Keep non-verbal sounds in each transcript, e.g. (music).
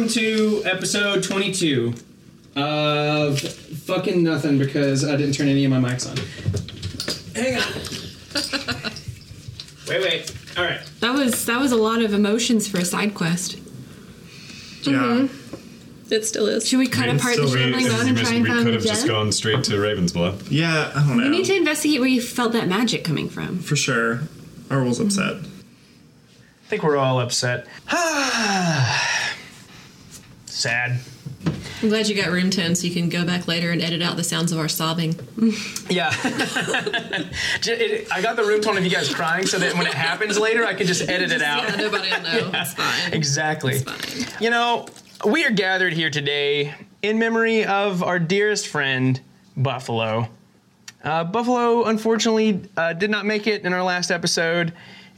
welcome to episode 22 of fucking nothing because I didn't turn any of my mics on. Hang on. wait, wait. All right. That was that was a lot of emotions for a side quest. Yeah. Mm-hmm. It still is. Should we cut I mean, apart still, the we, shambling as mound you and try mentioned, and we could have just gem? gone straight to Ravensbluff. Yeah, I don't know. We need to investigate where you felt that magic coming from. For sure. Arwel's upset. I think we're all upset. (sighs) (sighs) (sighs) Sad. I'm glad you got room 10 so you can go back later and edit out the sounds of our sobbing. Yeah. (laughs) I got the room tone of you guys crying so that when it happens later, I can just edit it out. Yeah, nobody will know. (laughs) It's fine. Exactly. It's fine. You know, we are gathered here today in memory of our dearest friend, Buffalo. Uh, Buffalo, unfortunately, uh, did not make it in our last episode.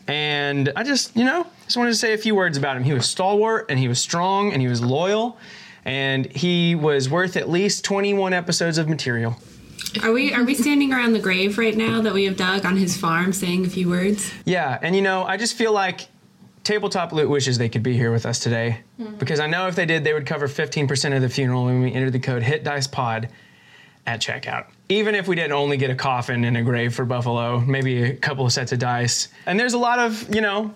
And I just, you know, just wanted to say a few words about him. He was stalwart and he was strong and he was loyal. And he was worth at least 21 episodes of material. Are we are we standing around the grave right now that we have dug on his farm saying a few words? Yeah, and you know, I just feel like Tabletop Loot wishes they could be here with us today. Mm-hmm. Because I know if they did, they would cover 15% of the funeral when we entered the code Hit Dice Pod at checkout. Even if we didn't only get a coffin and a grave for Buffalo, maybe a couple of sets of dice. And there's a lot of, you know,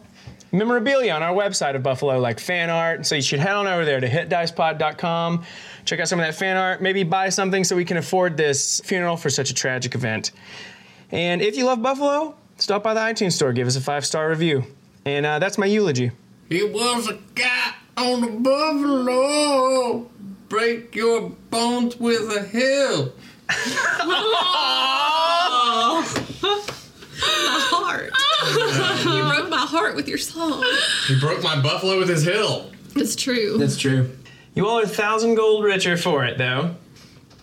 memorabilia on our website of Buffalo, like fan art. So you should head on over there to hitdicepod.com, check out some of that fan art, maybe buy something so we can afford this funeral for such a tragic event. And if you love Buffalo, stop by the iTunes store, give us a five star review. And uh, that's my eulogy. He was a guy on the buffalo. Break your bones with a hill. My (laughs) (laughs) heart. (laughs) you broke my heart with your song. He broke my buffalo with his hill. It's true. That's true. You all are a thousand gold richer for it, though.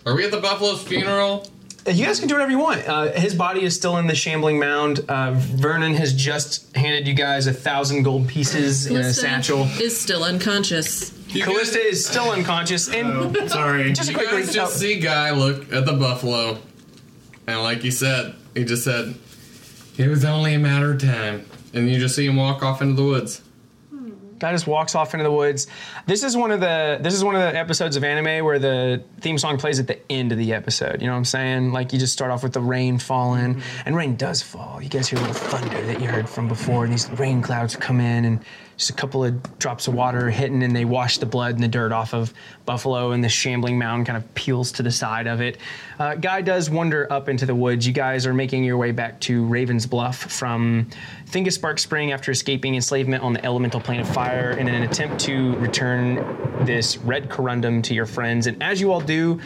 Are we at the buffalo's funeral? Uh, You guys can do whatever you want. Uh, his body is still in the shambling mound. Uh, Vernon has just handed you guys a thousand gold pieces in a Callista satchel. Is still unconscious. You Callista guys, is still unconscious, and Oh, sorry. just a you quick guys recap. just see Guy look at the buffalo, and like he said, he just said, "It was only a matter of time." And you just see him walk off into the woods. Guy just walks off into the woods. This is one of the this is one of the episodes of anime where the theme song plays at the end of the episode. You know what I'm saying? Like you just start off with the rain falling, mm-hmm. and rain does fall. You guys hear a little thunder that you heard from before, and these rain clouds come in, and just a couple of drops of water hitting, and they wash the blood and the dirt off of Buffalo, and the shambling mound kind of peels to the side of it. Uh, Guy does wander up into the woods. You guys are making your way back to Raven's Bluff from Thingus Spark Spring after escaping enslavement on the elemental plane of fire in an attempt to return this red corundum to your friends. And as you all do,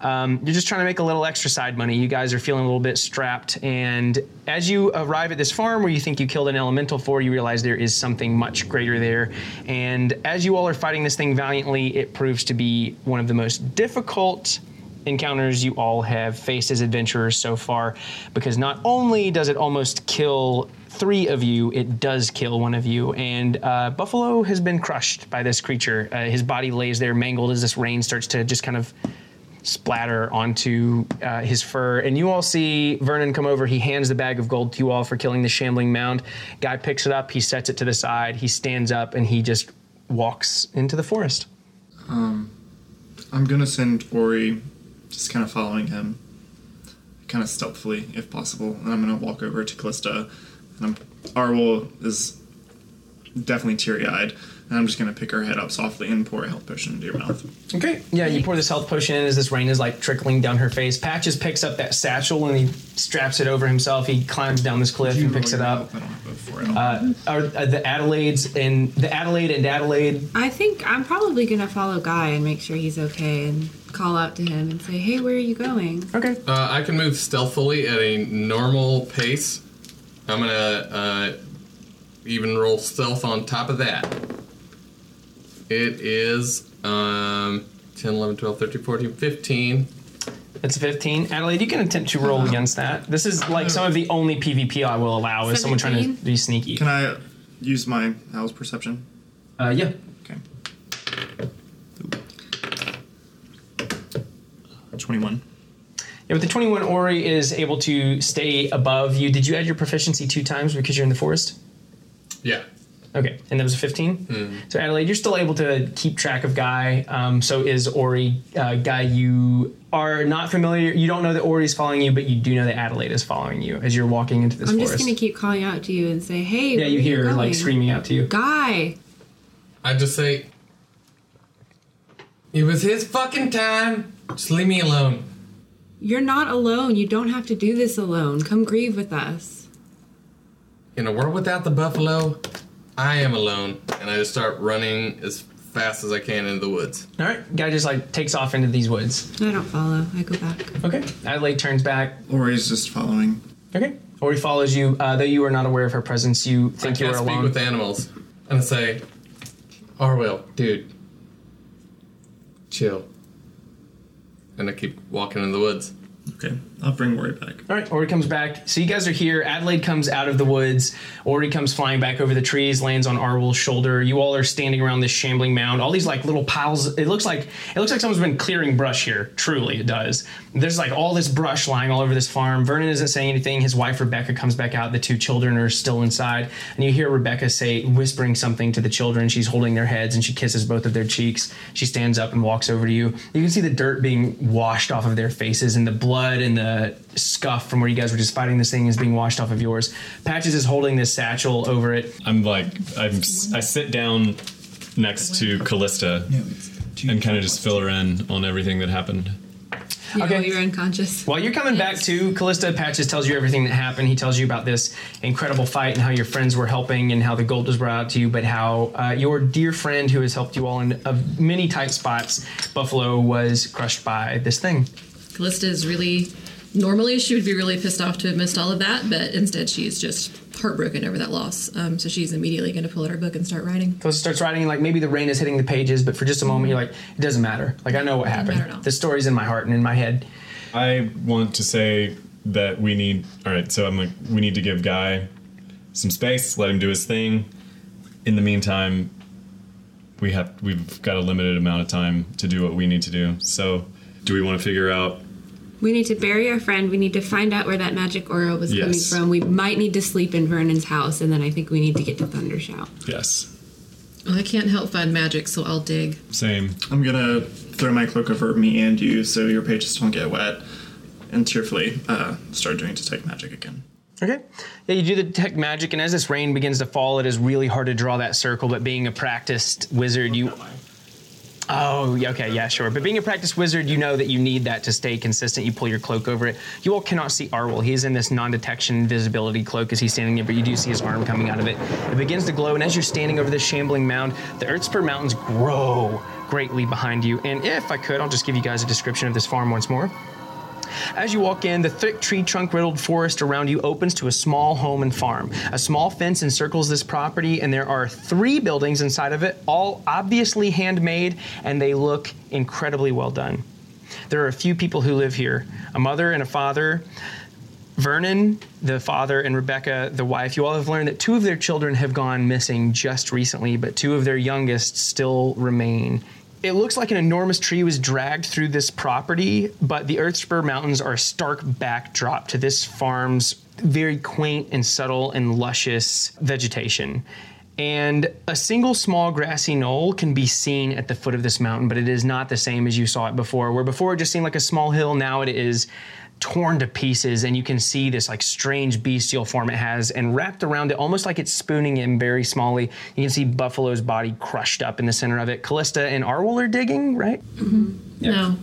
um, you're just trying to make a little extra side money. You guys are feeling a little bit strapped. And as you arrive at this farm where you think you killed an elemental for, you realize there is something much greater there. And as you all are fighting this thing valiantly, it proves to be one of the most difficult encounters you all have faced as adventurers so far because not only does it almost kill three of you, it does kill one of you. And uh, Buffalo has been crushed by this creature. Uh, his body lays there mangled as this rain starts to just kind of splatter onto uh, his fur. And you all see Vernon come over. He hands the bag of gold to you all for killing the shambling mound. Guy picks it up, he sets it to the side, he stands up, and he just walks into the forest. I'm gonna send Ori, just kind of following him, kind of stealthily if possible, and I'm gonna walk over to Callista, and I'm, Arwel is definitely teary-eyed, and I'm just gonna pick her head up softly and pour a health potion into your mouth. Okay. Yeah, you pour this health potion in as this rain is like trickling down her face. Patches picks up that satchel and he straps it over himself. He climbs down this cliff and picks it up. I don't have both for it. Uh, are, are the Adelaides and the Adelaide and Adelaide? I think I'm probably gonna follow Guy and make sure he's okay and call out to him and say, "Hey, where are you going?" Okay. Uh, I can move stealthily at a normal pace. I'm gonna uh, even roll stealth on top of that. It is um, 10, 11, 12, 13, 14, 15. That's 15. Adelaide, you can attempt to roll against that. This is like some of the only PvP I will allow is someone trying to 17? be sneaky. Can I use my Owl's perception? Uh, yeah. Okay. 21. Yeah, with the 21, Ori is able to stay above you. Did you add your proficiency two times because you're in the forest? Yeah. Okay, and that was a 15. So Adelaide, you're still able to keep track of Guy. Um, so is Ori. Uh, Guy, you are not familiar. You don't know that Ori is following you, but you do know that Adelaide is following you as you're walking into this I'm forest. just gonna keep calling out to you and say, "Hey, yeah, where you are hear going? like screaming out to you. Guy, I just say, it was his fucking time. Just leave me alone. you're not alone. You don't have to do this alone. Come grieve with us." In a world without the buffalo, I am alone, and I just start running as fast as I can into the woods. All right, Guy just like takes off into these woods. I don't follow. I go back. Okay, Adelaide turns back. Ori's just following. Okay, Ori follows you. Uh, though you are not aware of her presence, you think I you can't are speak alone. with animals, and I say, Arwell, dude, chill. And I keep walking in the woods. Okay, I'll bring Ori back. All right, Ori comes back. So you guys are here. Adelaide comes out of the woods. Ori comes flying back over the trees, lands on Arwel's shoulder. You all are standing around this shambling mound. All these like little piles. It looks like it looks like someone's been clearing brush here. Truly, it does. There's like all this brush lying all over this farm. Vernon isn't saying anything. His wife Rebecca comes back out. The two children are still inside, and you hear Rebecca say, whispering something to the children. She's holding their heads and she kisses both of their cheeks. She stands up and walks over to you. You can see the dirt being washed off of their faces, and the blood and the scuff from where you guys were just fighting this thing is being washed off of yours. Patches is holding this satchel over it. I'm like, I'm, I sit down next to Callista and kind of just fill her in on everything that happened. You Okay. know you're unconscious. While you're coming back to Callista, Patches tells you everything that happened. He tells you about this incredible fight and how your friends were helping and how the gold was brought out to you, but how uh, your dear friend who has helped you all in uh, many tight spots, Buffalo, was crushed by this thing. Callista is really. Normally, she would be really pissed off to have missed all of that, but instead, she's just heartbroken over that loss. Um, so she's immediately going to pull out her book and start writing. Callista starts writing, like maybe the rain is hitting the pages, but for just a moment, you're like, it doesn't matter. Like, I know what matter at all. happened. The story's in my heart and in my head. I want to say that we need. All right, so I'm like, we need to give Guy some space, let him do his thing. In the meantime, we have we've got a limited amount of time to do what we need to do. So, do we want to figure out? We need to bury our friend. We need to find out where that magic aura was coming from. We might need to sleep in Vernon's house, and then I think we need to get to Thundershout. Yes, Well, I can't help find magic, so I'll dig. same. I'm gonna throw my cloak over me and you so your pages don't get wet, and tearfully uh, start doing detect magic again. Okay. Yeah, you do the detect magic, and as this rain begins to fall, it is really hard to draw that circle. But being a practiced wizard, you. Oh, okay, yeah, sure. But being a practiced wizard, you know that you need that to stay consistent. You pull your cloak over it. You all cannot see Arwell. He's in this non-detection invisibility cloak as he's standing there, but you do see his arm coming out of it. It begins to glow, and as you're standing over this shambling mound, the Earthspur Mountains grow greatly behind you. And if I could, I'll just give you guys a description of this farm once more. As you walk in, the thick tree trunk riddled forest around you opens to a small home and farm. A small fence encircles this property, and there are three buildings inside of it, all obviously handmade, and they look incredibly well done. There are a few people who live here a mother and a father. Vernon, the father, and Rebecca, the wife, you all have learned that two of their children have gone missing just recently, but two of their youngest still remain. It looks like an enormous tree was dragged through this property, but the Earthspur Mountains are a stark backdrop to this farm's very quaint and subtle and luscious vegetation. And a single small grassy knoll can be seen at the foot of this mountain, but it is not the same as you saw it before. Where before it just seemed like a small hill, now it is torn to pieces, and you can see this like strange bestial form it has, and wrapped around it, almost like it's spooning him very smallly. You can see Buffalo's body crushed up in the center of it. Callista and Arwol are digging, right? Mm-hmm. No.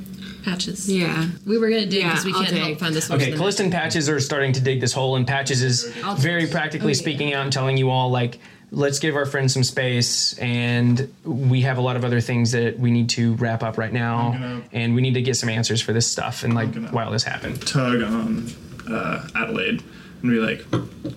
Patches. Yeah. We were going to dig Yeah, because we can't help find this one. Okay, Callista and Patches are starting to dig this hole, and Patches is very dig. practically Okay. speaking out and telling you all, like, let's give our friends some space, and we have a lot of other things that we need to wrap up right now, gonna- and we need to get some answers for this stuff, and like, gonna- while this happened. Tug on uh, Adelaide and be like,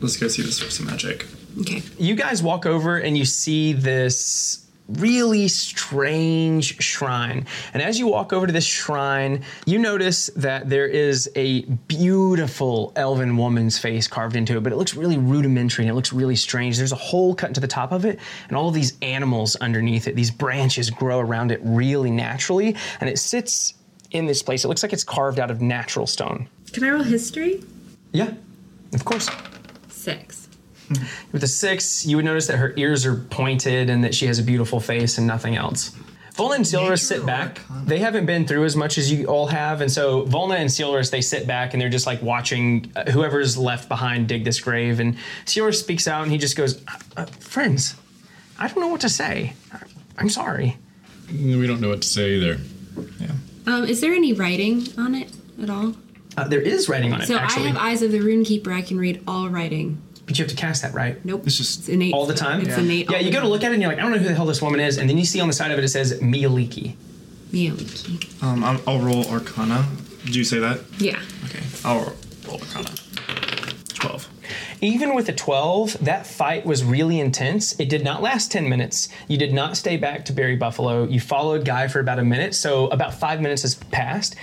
let's go see the source of magic. Okay. you guys walk over and you see this really strange shrine. And as you walk over to this shrine, you notice that there is a beautiful elven woman's face carved into it, but it looks really rudimentary and it looks really strange. There's a hole cut into the top of it, and all of these animals underneath it, these branches grow around it really naturally, and it sits in this place. It looks like it's carved out of natural stone. Can I roll history? Yeah, of course. Six. With a six, you would notice that her ears are pointed and that she has a beautiful face and nothing else. Volna and Silurus sit back. Arcana? They haven't been through as much as you all have, and so Volna and Silurus they sit back and they're just like watching uh, whoever's left behind dig this grave. And Silurus speaks out and he just goes, uh, uh, "Friends, I don't know what to say. I- I'm sorry." We don't know what to say either. Yeah. Um, is there any writing on it at all? Uh, there is writing on it So actually, I have Eyes of the Rune Keeper. I can read all writing. But you have to cast that right. Nope. It's just innate. all the time. It's Yeah. innate. Yeah, you go to look at it and you're like, I don't know who the hell this woman is, and then you see on the side of it it says Mielikki. Mielikki. um, I'll, I'll roll Arcana. Did you say that? Yeah. Okay. I'll roll Arcana. Twelve. Even with a 12, that fight was really intense. It did not last 10 minutes. You did not stay back to bury Buffalo. You followed Guy for about a minute, so about five minutes has passed.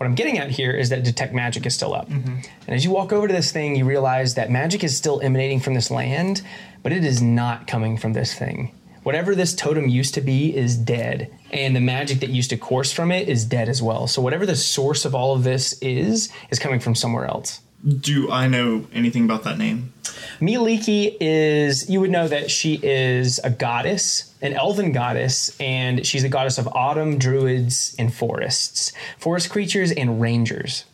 What I'm getting at here is that detect magic is still up. Mm-hmm. And as you walk over to this thing, you realize that magic is still emanating from this land, but it is not coming from this thing. Whatever this totem used to be is dead, and the magic that used to course from it is dead as well. So whatever the source of all of this is, is coming from somewhere else. Do I know anything about that name? Mielikki is, you would know that she is a goddess, an elven goddess, and she's the goddess of autumn, druids, and forests, forest creatures, and rangers.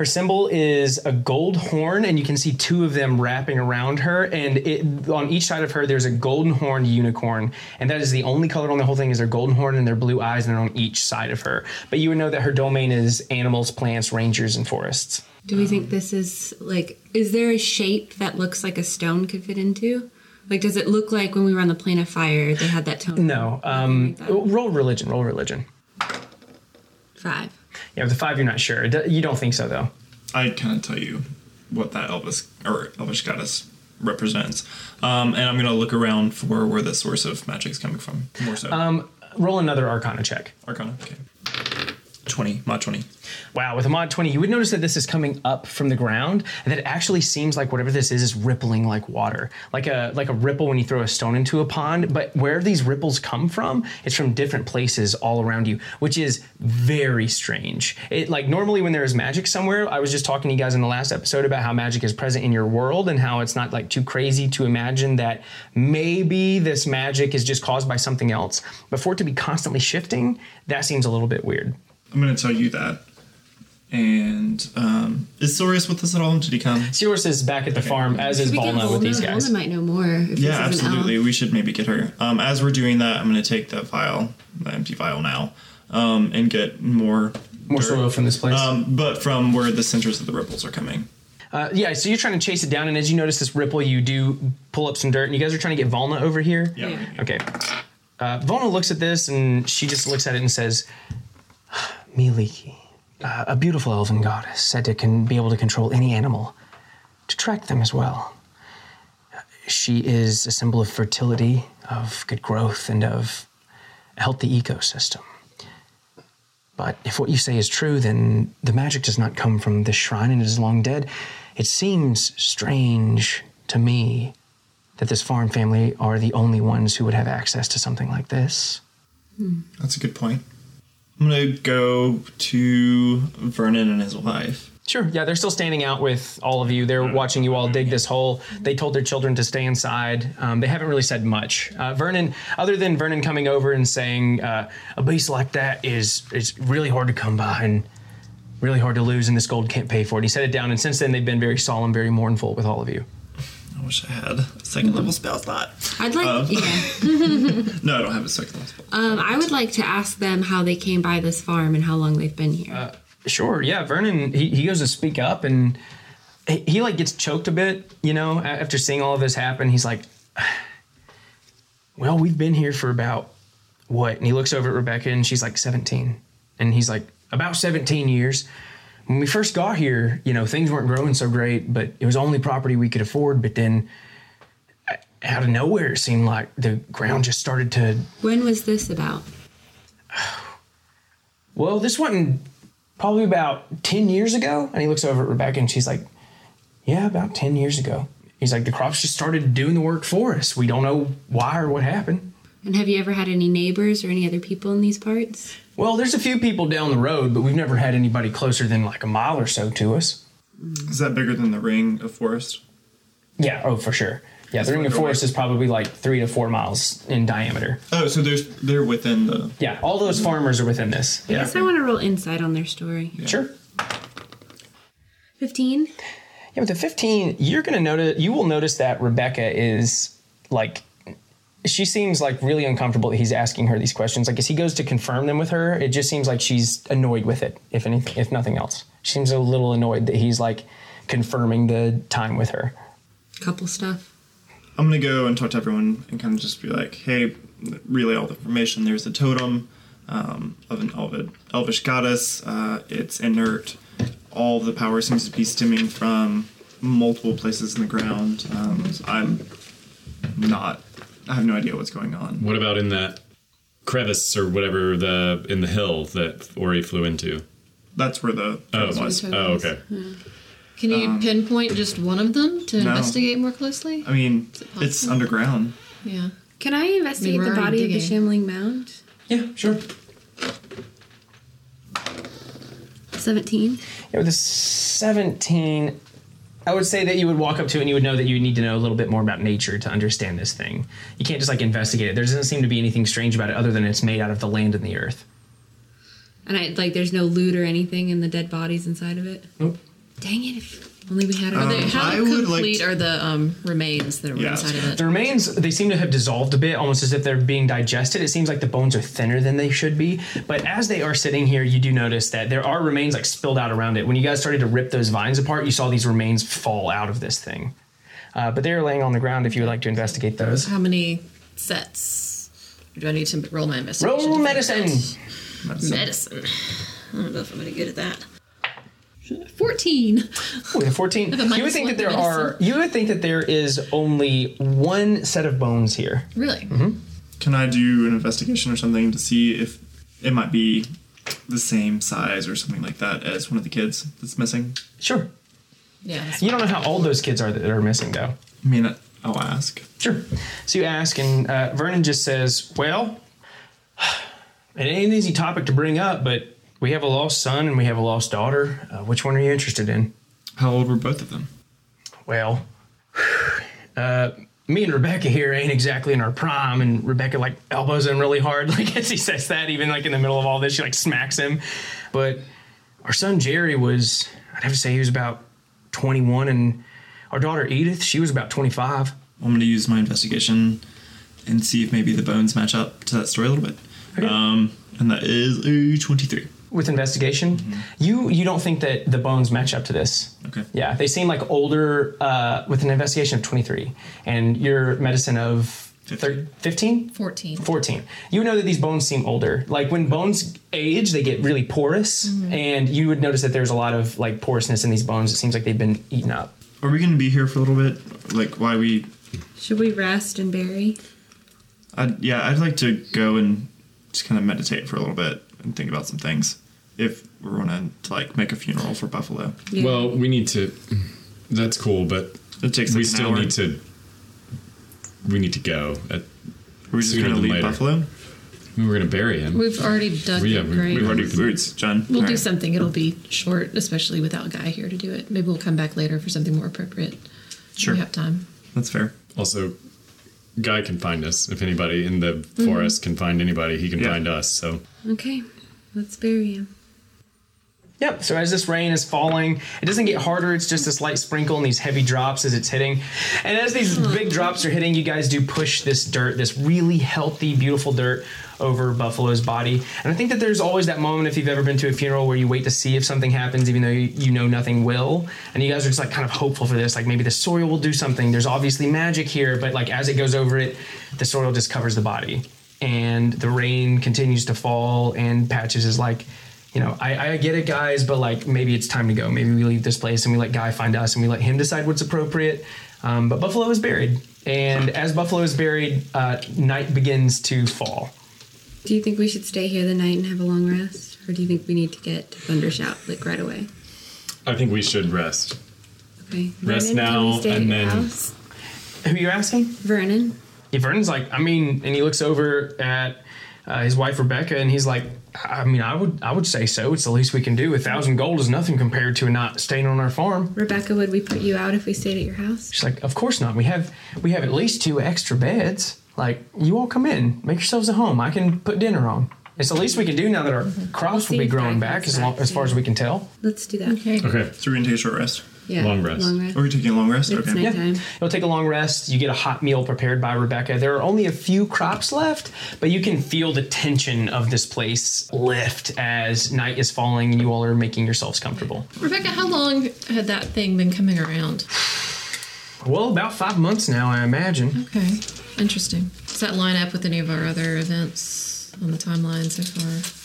Her symbol is a gold horn, and you can see two of them wrapping around her. And it, on each side of her, there's a golden horned unicorn, and that is the only color on the whole thing is their golden horn and their blue eyes, and they're on each side of her. But you would know that her domain is animals, plants, rangers, and forests. Do we think this is like? Is there a shape that looks like a stone could fit into? Like, does it look like when we were on the plane of fire, they had that tone? No, um, Like that. roll religion. Roll religion. Five. Yeah, with the five, you're not sure. You don't think so, though. I kind of tell you what that Elvis or Elvish goddess represents, um, and I'm gonna look around for where the source of magic is coming from. More so. Um, roll another Arcana check. Arcana. Okay. Twenty. Mod twenty. Wow, with a mod 20, you would notice that this is coming up from the ground, and that it actually seems like whatever this is is rippling like water, like a like a ripple when you throw a stone into a pond. But where these ripples come from, it's from different places all around you, which is very strange. It like normally when there is magic somewhere, I was just talking to you guys in the last episode about how magic is present in your world and how it's not like too crazy to imagine that maybe this magic is just caused by something else. But for it to be constantly shifting, that seems a little bit weird. I'm gonna tell you that. And um, is Sorius with us at all? Did he come? Seorus is back at the farm, as is Should we get Volna with these Volna? guys. Volna might know more. If Yeah, this is an absolutely. We should maybe get her. Um, as we're doing that, I'm gonna take the vial, the empty vial now, um, and get more. More dirt. soil from this place. Um, but from where the centers of the ripples are coming. uh, yeah, so you're trying to chase it down, and as you notice this ripple, you do pull up some dirt, and you guys are trying to get Volna over here. Yeah. Yeah. Okay. Uh, Volna looks at this, and she just looks at it and says, Mielikki, uh, a beautiful elven goddess, said to can be able to control any animal, to track them as well. She is a symbol of fertility, of good growth, and of a healthy ecosystem. But if what you say is true, then the magic does not come from this shrine and it is long dead. It seems strange to me that this farm family are the only ones who would have access to something like this. That's a good point. I'm gonna go to Vernon and his wife. Sure, yeah, they're still standing out with all of you. They're watching you all dig this hole. They told their children to stay inside. Um, they haven't really said much. Uh, Vernon, other than Vernon coming over and saying, uh, a beast like that is is really hard to come by and really hard to lose, and this gold can't pay for it. He set it down, and since then they've been very solemn, very mournful with all of you. I wish I had a second level spell slot. I'd like, Um, yeah. (laughs) No, I don't have a second level spell. Um, I would like to ask them how they came by this farm and how long they've been here. Sure, yeah. Vernon, he, he goes to speak up and he, he like gets choked a bit, you know, after seeing all of this happen. He's like, well, we've been here for about what? And he looks over at Rebecca and she's like 17. And he's like, about 17 years. When we first got here, you know, things weren't growing so great, but it was only property we could afford. But then out of nowhere, it seemed like the ground just started to when was this about? (sighs) Well, this wasn't probably about 10 years ago. And he looks over at Rebecca and she's like, Yeah, about 10 years ago. He's like, The crops just started doing the work for us. We don't know why or what happened. And have you ever had any neighbors or any other people in these parts? Well, there's a few people down the road, but we've never had anybody closer than like a mile or so to us. Is that bigger than the ring of forest? Yeah, oh, for sure. Yeah, the ring of forest is probably like three to four miles in diameter. Oh, so there's they're within the. Yeah, all those farmers are within this. I Yeah, guess I want to roll insight on their story. sure. 15. Yeah, with the 15, you're going to notice, you will notice that Rebecca is like, she seems like really uncomfortable that he's asking her these questions. Like, as he goes to confirm them with her, it just seems like she's annoyed with it, if anything, if nothing else. She seems a little annoyed that he's like confirming the time with her. Couple stuff. I'm gonna go and talk to everyone and kind of just be like, hey, relay all the information. There's a totem um, of an elvish, elvish goddess. Uh, it's inert. All the power seems to be stemming from multiple places in the ground. Um, so I'm not. I have no idea what's going on. What about in that crevice or whatever the in the hill that Ori flew into? That's where the Oh, was. oh, okay. Can you um, pinpoint just one of them to no. investigate more closely? I mean, it it's underground. Yeah. Can I investigate we're the already body of the shambling mound? Yeah, sure. 17. Yeah, with a 17, I would say that you would walk up to it and you would know that you need to know a little bit more about nature to understand this thing. You can't just like investigate it. There doesn't seem to be anything strange about it other than it's made out of the land and the earth. And I like there's no loot or anything in the dead bodies inside of it. Nope. Dang it! If only we had Um, our They, how I would like complete to- are the um, remains that were Yeah. inside of it? The remains, they seem to have dissolved a bit, almost as if they're being digested. It seems like the bones are thinner than they should be. But as they are sitting here, you do notice that there are remains like spilled out around it. When you guys started to rip those vines apart, you saw these remains fall out of this thing. Uh, but they are laying on the ground if you would like to investigate those. How many sets? Do I need to roll my investigation? Roll medicine! Medicine. Medicine. I don't know if I'm going to get at that. 14. With (laughs) a 14, you would think that there for are, you would think that there is only one set of bones here. Really? Can I do an investigation or something to see if it might be the same size or something like that as one of the kids that's missing? Sure. Yeah. You don't know how old those kids are that are missing, though. I mean, I'll ask. Sure. So you ask, and uh, Vernon just says, "Well, (sighs) it ain't an easy topic to bring up, but we have a lost son and we have a lost daughter. Uh, which one are you interested in?" How old were both of them? Well, (sighs) uh, me and Rebecca here ain't exactly in our prime, and Rebecca like elbows him really hard, (laughs) like as he says that, even like in the middle of all this, she like smacks him. But our son Jerry was, I'd have to say, he was about 21, and our daughter Edith, she was about 25. I'm going to use my investigation and see if maybe the bones match up to that story a little bit. Okay. Um, and that is a 23. With investigation, you you don't think that the bones match up to this. Okay. Yeah, they seem like older uh, with an investigation of 23 and your medicine of thir- 15? 14. 14. You know that these bones seem older. Like when bones age, they get really porous and you would notice that there's a lot of like porousness in these bones. It seems like they've been eaten up. Are we going to be here for a little bit? Like, why we. Should we rest and bury? I'd, yeah, I'd like to go and just kind of meditate for a little bit and think about some things. If we're going to, like, make a funeral for Buffalo. Yeah. Well, we need to. That's cool, but It takes like we still hour. need to. We need to go. At, Are we just sooner going to than leave later. Buffalo? we were going to bury him. We've already dug Yeah, the we- grave. we've We've already we roots, John. We'll do Alright. something. It'll be short, especially without Guy here to do it. Maybe we'll come back later for something more appropriate. Sure. We have time. That's fair. Also, Guy can find us. If anybody in the mm-hmm. forest can find anybody, he can Yeah. find us. So Okay, let's bury him. Yep. So as this rain is falling, it doesn't get harder. It's just a slight sprinkle and these heavy drops as it's hitting. And as these big drops are hitting, you guys do push this dirt, this really healthy, beautiful dirt over Buffalo's body. And I think that there's always that moment if you've ever been to a funeral where you wait to see if something happens, even though you, you know nothing will. And you guys are just like kind of hopeful for this. Like maybe the soil will do something. There's obviously magic here, but like as it goes over it, the soil just covers the body. And the rain continues to fall, and Patches is like, you know, I, I get it, guys, but like maybe it's time to go. Maybe we leave this place and we let Guy find us and we let him decide what's appropriate. Um, but Buffalo is buried. And as Buffalo is buried, uh, night begins to fall. Do you think we should stay here the night and have a long rest? Or do you think we need to get to Thundershout like right away? I think we should rest. Okay. Rest Vernon, now, can we stay and your then- house? Who are you asking? Vernon. Yeah, Vernon's like, I mean, and he looks over at uh, his wife Rebecca, and he's like, I mean, I would I would say so. It's the least we can do. A thousand gold is nothing compared to not staying on our farm. Rebecca, would we put you out if we stayed at your house? She's like, of course not. We have we have at least two extra beds. Like, you all come in, make yourselves at home. I can put dinner on. It's the least we can do now that our mm-hmm. crops see will be growing Dad back, as long as far as we can tell. Let's do that. Okay. Okay. So we're gonna take a short rest. Yeah. Long rest. Long rest. Are we taking a long rest? It's okay. nighttime. You'll take a long rest. You get a hot meal prepared by Rebecca. There are only a few crops left, but you can feel the tension of this place lift as night is falling and you all are making yourselves comfortable. Rebecca, how long had that thing been coming around? Well, about five months now, I imagine. Okay. Interesting. Does that line up with any of our other events on the timeline so far?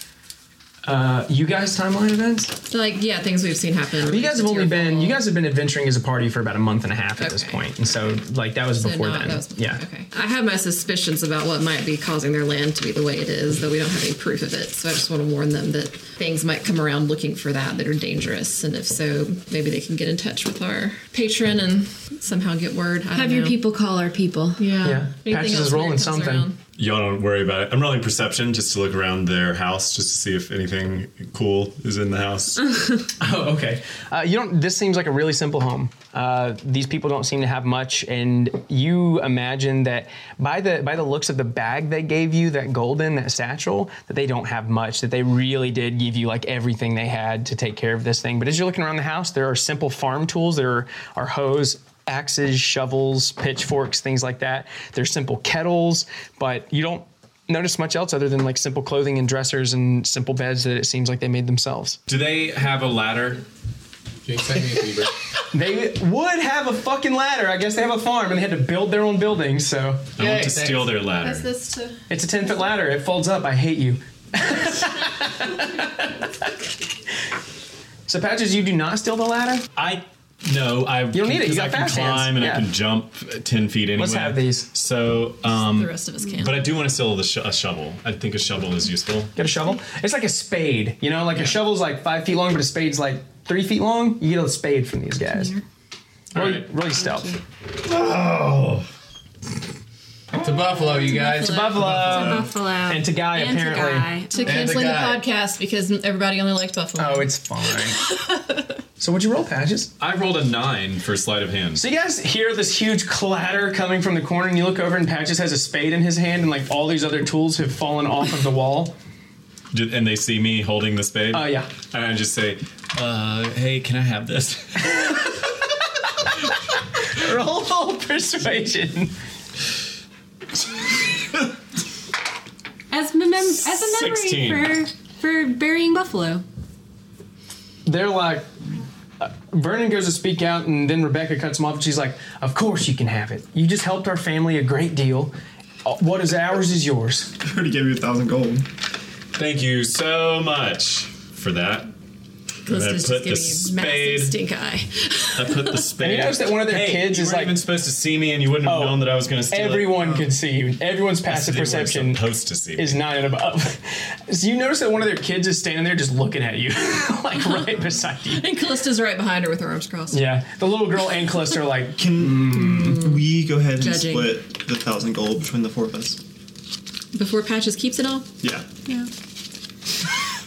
Uh, you guys timeline events? So, like, yeah, things we've seen happen. You guys have only been you guys have been adventuring as a party for about a month and a half at this point, and so like that was So before not- then. that was before- yeah. Okay. I have my suspicions about what might be causing their land to be the way it is, though we don't have any proof of it. So I just want to warn them that things might come around looking for that that are dangerous, and if so, maybe they can get in touch with our patron and somehow get word. I don't Have your people call our people. Yeah. Yeah. Anything Patches is rolling something. around? Y'all don't worry about it. I'm rolling perception just to look around their house, just to see if anything cool is in the house. (laughs) Oh, okay. Uh, you don't. This seems like a really simple home. Uh, these people don't seem to have much, and you imagine that by the by the looks of the bag they gave you, that golden, that satchel, that they don't have much. That they really did give you like everything they had to take care of this thing. But as you're looking around the house, there are simple farm tools. There are, are hoes. Axes, shovels, pitchforks, things like that. There's simple kettles, but you don't notice much else other than like simple clothing and dressers and simple beds that it seems like they made themselves. Do they have a ladder? Jinx, send me a fever. (laughs) They would have a fucking ladder. I guess they have a farm and they had to build their own building. So I want to Yay, steal their ladder. What's this to? it's a 10 foot ladder. It folds up. I hate you. (laughs) (laughs) so, Patches, you do not steal the ladder? I no, I. You don't need it. You I can fast climb hands. and Yeah. I can jump ten feet anyway. Let's have these. So, um, The rest of us can. but I do want to steal the sh- a shovel. I think a shovel is useful. Get a shovel. It's like a spade. You know, like a shovel's like five feet long, but a spade's like three feet long. You get a spade from these guys. Really, Alright. really stealth. To Buffalo, you guys. To Buffalo. To Buffalo. and to Guy, And to apparently. Guy. to canceling the guy. podcast because everybody only likes Buffalo. Oh, it's fine. (laughs) so, what'd you roll, Patches? I rolled a nine for sleight of hand. So you guys hear this huge clatter coming from the corner, and you look over, and Patches has a spade in his hand, and like all these other tools have fallen off of the wall. Did- and they see me holding the spade. Oh yeah. And I just say, uh, "Hey, can I have this?" (laughs) Roll persuasion. As, mem- as a memory 16. for for burying Buffalo. They're like. Vernon goes to speak out, and then Rebecca cuts him off, and she's like, "Of course you can have it. You just helped our family a great deal. Uh, What is ours is yours." (laughs) I already gave you a thousand gold. Thank you so much for that. Callista's I put just the giving you spade- massive stink eye. I put the (laughs) spade. you notice that one of their hey, kids you is weren't like- even supposed to see me, and you wouldn't have Oh, known that I was going to steal it. Everyone oh. could see you. Everyone's passive They were perception supposed to see. me. is nine and above. (laughs) So you notice that one of their kids is standing there just looking at you, (laughs) like right beside you. And Callista's right behind her with her arms crossed. Yeah, the little girl and Callista are like, Can hmm. we go ahead and Judging. split the thousand gold between the four of us? Before Patches keeps it all. Yeah. Yeah.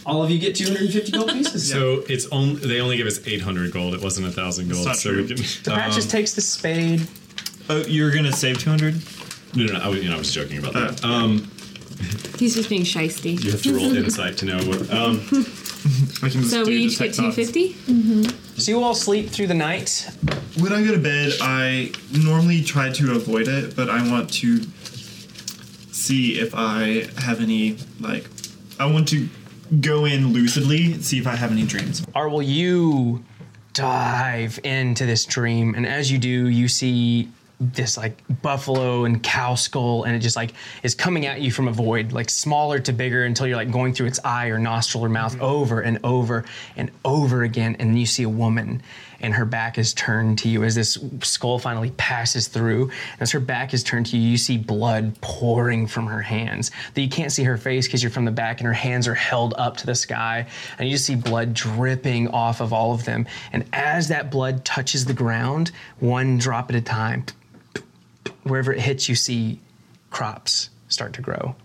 All of you get 250 gold (laughs) pieces. So it's only they only give us 800 gold. It wasn't a thousand gold. not so true. we can. So Patches um, takes the spade. Oh, you're gonna save two hundred? no, no, no. I was, you know, I was joking about that. Oh. Um, He's just being shisty. you have to roll insight to know what. Um, (laughs) I can just So do we each get tech thoughts. 250? So you all sleep through the night. When I go to bed, I normally try to avoid it, but I want to see if I have any like. I want to go in lucidly, see if I have any dreams. Or will you dive into this dream? And as you do, you see this like buffalo and cow skull, and it just like is coming at you from a void, like smaller to bigger until you're like going through its eye or nostril or mouth over and over and over again. And then you see a woman, and her back is turned to you as this skull finally passes through. As her back is turned to you, you see blood pouring from her hands. That you can't see her face because you're from the back, and her hands are held up to the sky, and you just see blood dripping off of all of them. And as that blood touches the ground, one drop at a time, wherever it hits, you see crops start to grow.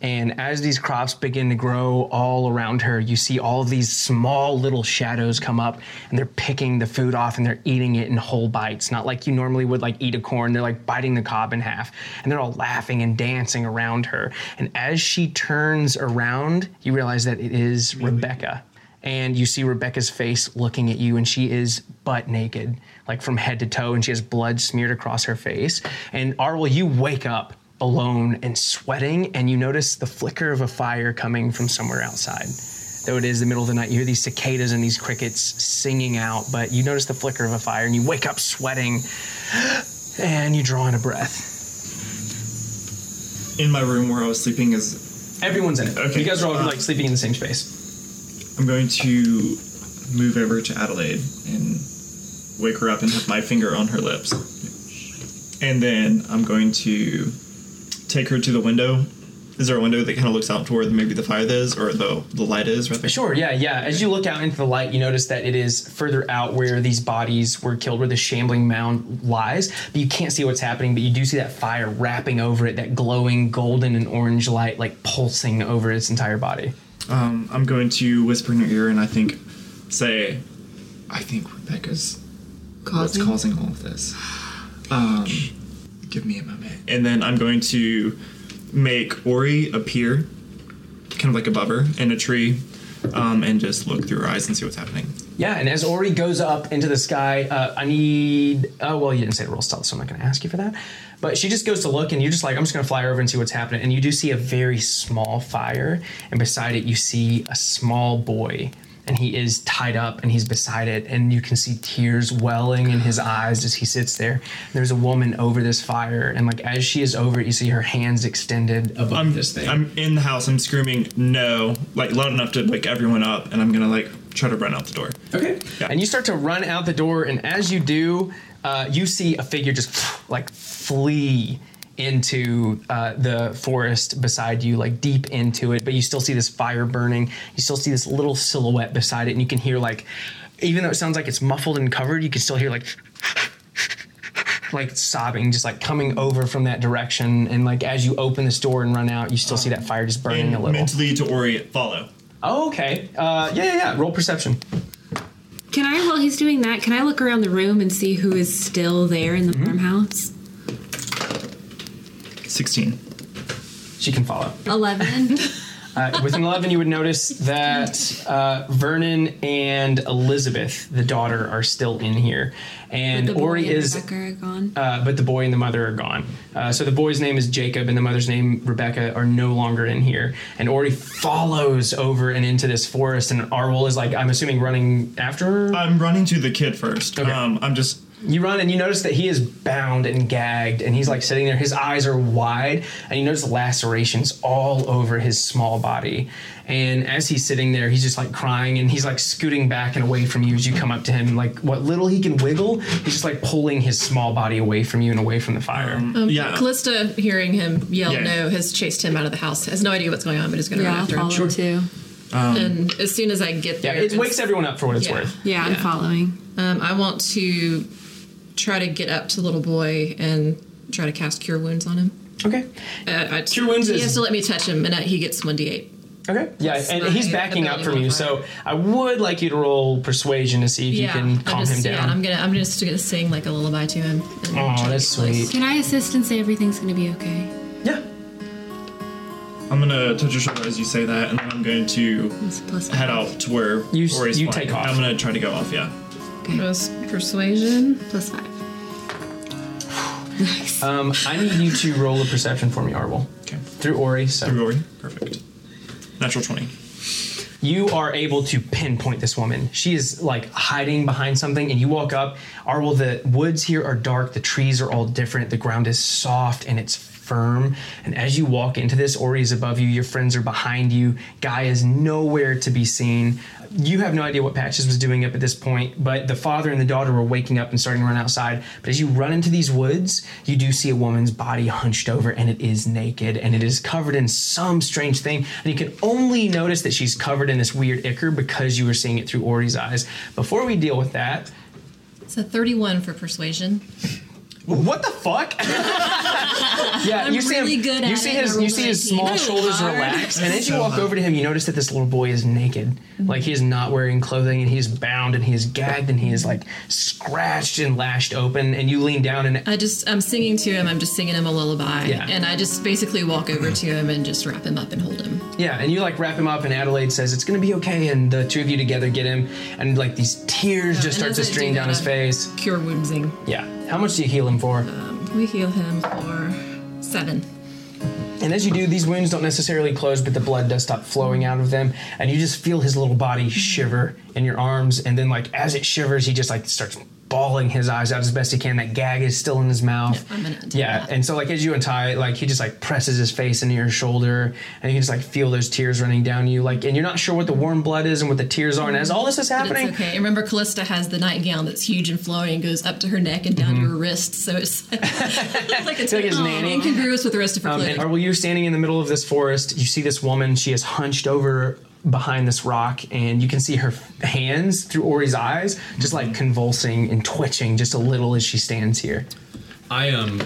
And as these crops begin to grow all around her, you see all these small little shadows come up and they're picking the food off and they're eating it in whole bites, not like you normally would like eat a corn. They're like biting the cob in half and they're all laughing and dancing around her. And as she turns around, you realize that it is Rebecca. And you see Rebecca's face looking at you, and she is butt naked, like from head to toe, and she has blood smeared across her face. And Arwell, you wake up alone and sweating, and you notice the flicker of a fire coming from somewhere outside. Though it is the middle of the night, you hear these cicadas and these crickets singing out, but you notice the flicker of a fire, and you wake up sweating, and you draw in a breath. In my room where I was sleeping is Everyone's in it. Okay. You guys are all Uh, like sleeping in the same space. I'm going to move over to Adelaide and wake her up and have my finger on her lips. And then I'm going to take her to the window. Is there a window that kind of looks out to where maybe the fire is or the the light is? Rather? Sure, yeah, yeah. As you look out into the light, you notice that it is further out where these bodies were killed, where the shambling mound lies. But you can't see what's happening, but you do see that fire wrapping over it, that glowing golden and orange light like pulsing over its entire body. Um, I'm going to whisper in your ear and I think say, I think Rebecca's Causing? what's causing all of this. Um, give me a moment. And then I'm going to make Ori appear kind of like above her in a tree um, and just look through her eyes and see what's happening. Yeah, and as Ori goes up into the sky, uh, I need. Oh, well, you didn't say to roll stealth, so I'm not going to ask you for that. But she just goes to look, and you're just like, I'm just going to fly over and see what's happening. And you do see a very small fire, and beside it, you see a small boy. And he is tied up and he's beside it, and you can see tears welling in his eyes as he sits there. There's a woman over this fire, and like as she is over it, you see her hands extended above I'm this thing. I'm in the house. I'm screaming no, like loud enough to wake everyone up, and I'm gonna like try to run out the door. Okay. Yeah. And you start to run out the door, and as you do, uh, you see a figure just like flee into uh, the forest beside you, like deep into it. But you still see this fire burning. You still see this little silhouette beside it, and you can hear like, even though it sounds like it's muffled and covered, you can still hear like. (laughs) Like sobbing, just like coming over from that direction, and like as you open this door and run out, you still see that fire just burning And a little. Bit. Mentally to Ori, follow. Oh, okay. Uh, yeah, yeah, yeah. Roll perception. Can I, while he's doing that, can I look around the room and see who is still there in the Mm-hmm. farmhouse? Sixteen. She can follow. 11. (laughs) (laughs) Uh, with an 11, you would notice that uh, Vernon and Elizabeth, the daughter, are still in here. And the boy Ori and is, Rebecca are gone. uh, but the boy and the mother are gone. Uh, so the boy's name is Jacob and the mother's name, Rebecca, are no longer in here. And Ori follows over and into this forest, and Arwol is like, I'm assuming, running after her. I'm running to the kid first. Okay. Um, I'm just You run and you notice that he is bound and gagged, and he's like sitting there. His eyes are wide, and you notice lacerations all over his small body. And as he's sitting there, he's just like crying, and he's like scooting back and away from you as you come up to him. Like what little he can wiggle, he's just like pulling his small body away from you and away from the fire. Um, Yeah. Callista, hearing him yell Yeah. no, has chased him out of the house. Has no idea what's going on, but is going to Yeah, run I'll after follow him. too. And as soon as I get there, yeah, there, it wakes everyone up for what it's Yeah. worth. Yeah, I'm Yeah. following. Um, I want to try to get up to the little boy and try to cast Cure Wounds on him. Okay. Uh, I, Cure Wounds He is- has to let me touch him, and uh, he gets one d8. Okay. Yeah, and he's backing up from you, so I would like you to roll persuasion to see if you can calm just, him Yeah. I'm gonna, I'm just gonna sing like a lullaby to him. and Aw, try to that's get close. sweet. Can I assist and say everything's going to be okay? yeah. I'm gonna touch your shoulder as you say that, and then I'm going to It's a plus head out to where You- Ori's you flying. take off. I'm gonna try to go off. Yeah. Okay. Was persuasion. Plus five. nice. Um, I need you to roll a perception for me, Arwol. Okay. Through Ori, so Through Ori. Perfect. Natural twenty. you are able to pinpoint this woman. She is like hiding behind something, and you walk up. Arwol, the woods here are dark, the trees are all different, the ground is soft and it's firm. And as you walk into this, Ori is above you, your friends are behind you, Guy is nowhere to be seen. You have no idea what Patches was doing up at this point, but the father and the daughter were waking up and starting to run outside. But as you run into these woods, you do see a woman's body hunched over, and it is naked, and it is covered in some strange thing. And you can only notice that she's covered in this weird ichor because you were seeing it through Ori's eyes. Before we deal with that, It's a 31 for persuasion. What the fuck? (laughs) yeah, I'm you see really him. good you at see it, his. I You see his rolled a small 19. shoulders Hard. relax, and as you walk hot. over to him, you notice that this little boy is naked. Mm-hmm. Like he is not wearing clothing, and he is bound, and he is gagged, and he is like scratched and lashed open. And you lean down, and I just I'm singing to him. I'm just singing him a lullaby, Yeah. and I just basically walk over to him and just wrap him up and hold him. yeah, and you like wrap him up, and Adelaide says it's gonna be okay, and the two of you together get him, and like these tears just and start as to I do stream down that, his I- face. Cure woundsing. Yeah. How much do you heal him for? Um, we heal him for seven. And as you do, these wounds don't necessarily close, but the blood does stop flowing out of them, and you just feel his little body shiver in your arms. And then, like as it shivers, he just like starts bawling his eyes out as best he can. That gag is still in his mouth. I'm gonna untie yeah, that. and so like as you untie, like he just like presses his face into your shoulder, and you can just like feel those tears running down you. Like, and you're not sure what the warm blood is and what the tears are. And as all this is happening, it's okay. Remember, Callista has the nightgown that's huge and flowing and goes up to her neck and down to her wrists. So it's (laughs) like (laughs) it's like his nanny. incongruous with the rest of her Um, clothing. and are you standing in the middle of this forest? You see this woman. She is hunched over behind this rock, and you can see her hands through Ori's eyes, just like convulsing and twitching just a little as she stands here. I um,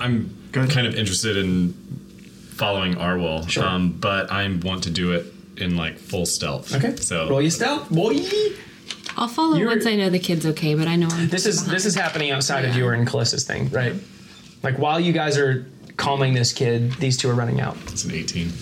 I'm kind of interested in following Arwol, Sure. um, but I want to do it in like full stealth. Okay. So roll your stealth, boy. I'll follow You're- once I know the kid's okay, but I know I'm. This is this is happening outside of Yeah. you and Callista's thing, right? Like while you guys are calming this kid, these two are running out. it's an 18.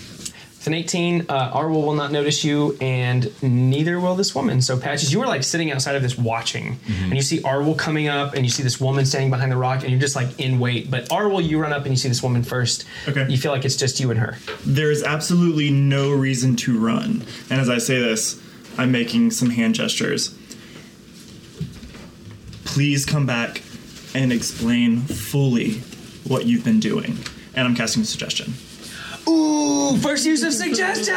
It's an 18. Uh, Arwol will not notice you, and neither will this woman. So, Patches, you were like sitting outside of this watching, and you see Arwol coming up, and you see this woman standing behind the rock, and you're just like in wait. But Arwol, you run up and you see this woman first. Okay. You feel like it's just you and her. There is absolutely no reason to run. And as I say this, I'm making some hand gestures. Please come back and explain fully what you've been doing. And I'm casting a suggestion. Ooh, first use of suggestion!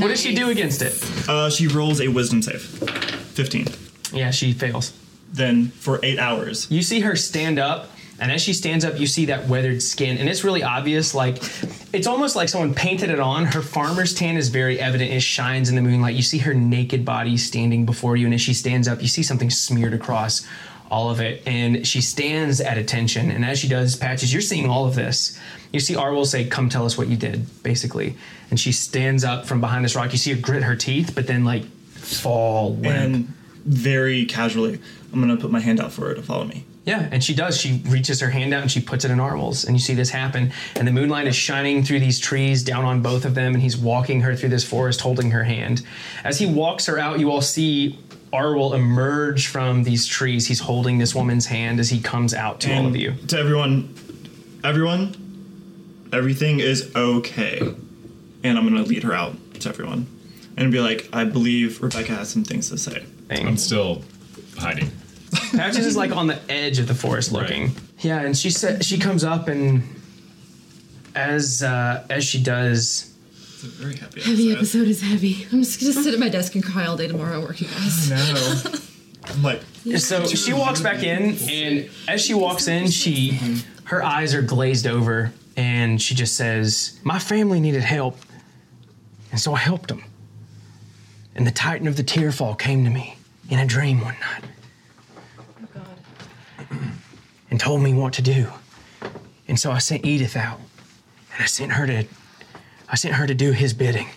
What does she do against it? Uh, she rolls a wisdom save 15. Yeah, she fails. Then for eight hours, You see her stand up, and as she stands up, you see that weathered skin, and it's really obvious. Like, it's almost like someone painted it on. Her farmer's tan is very evident. It shines in the moonlight. You see her naked body standing before you, and as she stands up, you see something smeared across all of it, and she stands at attention. And as she does, Patches, you're seeing all of this. You see Arwol say, "Come, tell us what you did," basically, and she stands up from behind this rock. You see her grit her teeth, but then like fall limp. and very casually, I'm gonna put my hand out for her to follow me. Yeah, and she does. She reaches her hand out and she puts it in Arwol's, and you see this happen. And the moonlight is shining through these trees down on both of them, and he's walking her through this forest, holding her hand. As he walks her out, you all see Arwol emerge from these trees. He's holding this woman's hand as he comes out to all of you. To everyone, everyone, everything is okay. And I'm gonna lead her out to everyone and be like, I believe Rebecca has some things to say. Thing. I'm still hiding. Patches is like on the edge of the forest looking. Right. Yeah, and she said she comes up and as uh, as she does, It's a very happy Heavy episode. episode is heavy. I'm just gonna sit at my desk and cry all day tomorrow working guys. No. I'm like, So she walks back in, and as she walks in, she her eyes are glazed over, and she just says, "My family needed help, and so I helped them." And the Titan of the Tearfall came to me in a dream one night and told me what to do. And so I sent Edith out, and I sent her to I sent her to do his bidding.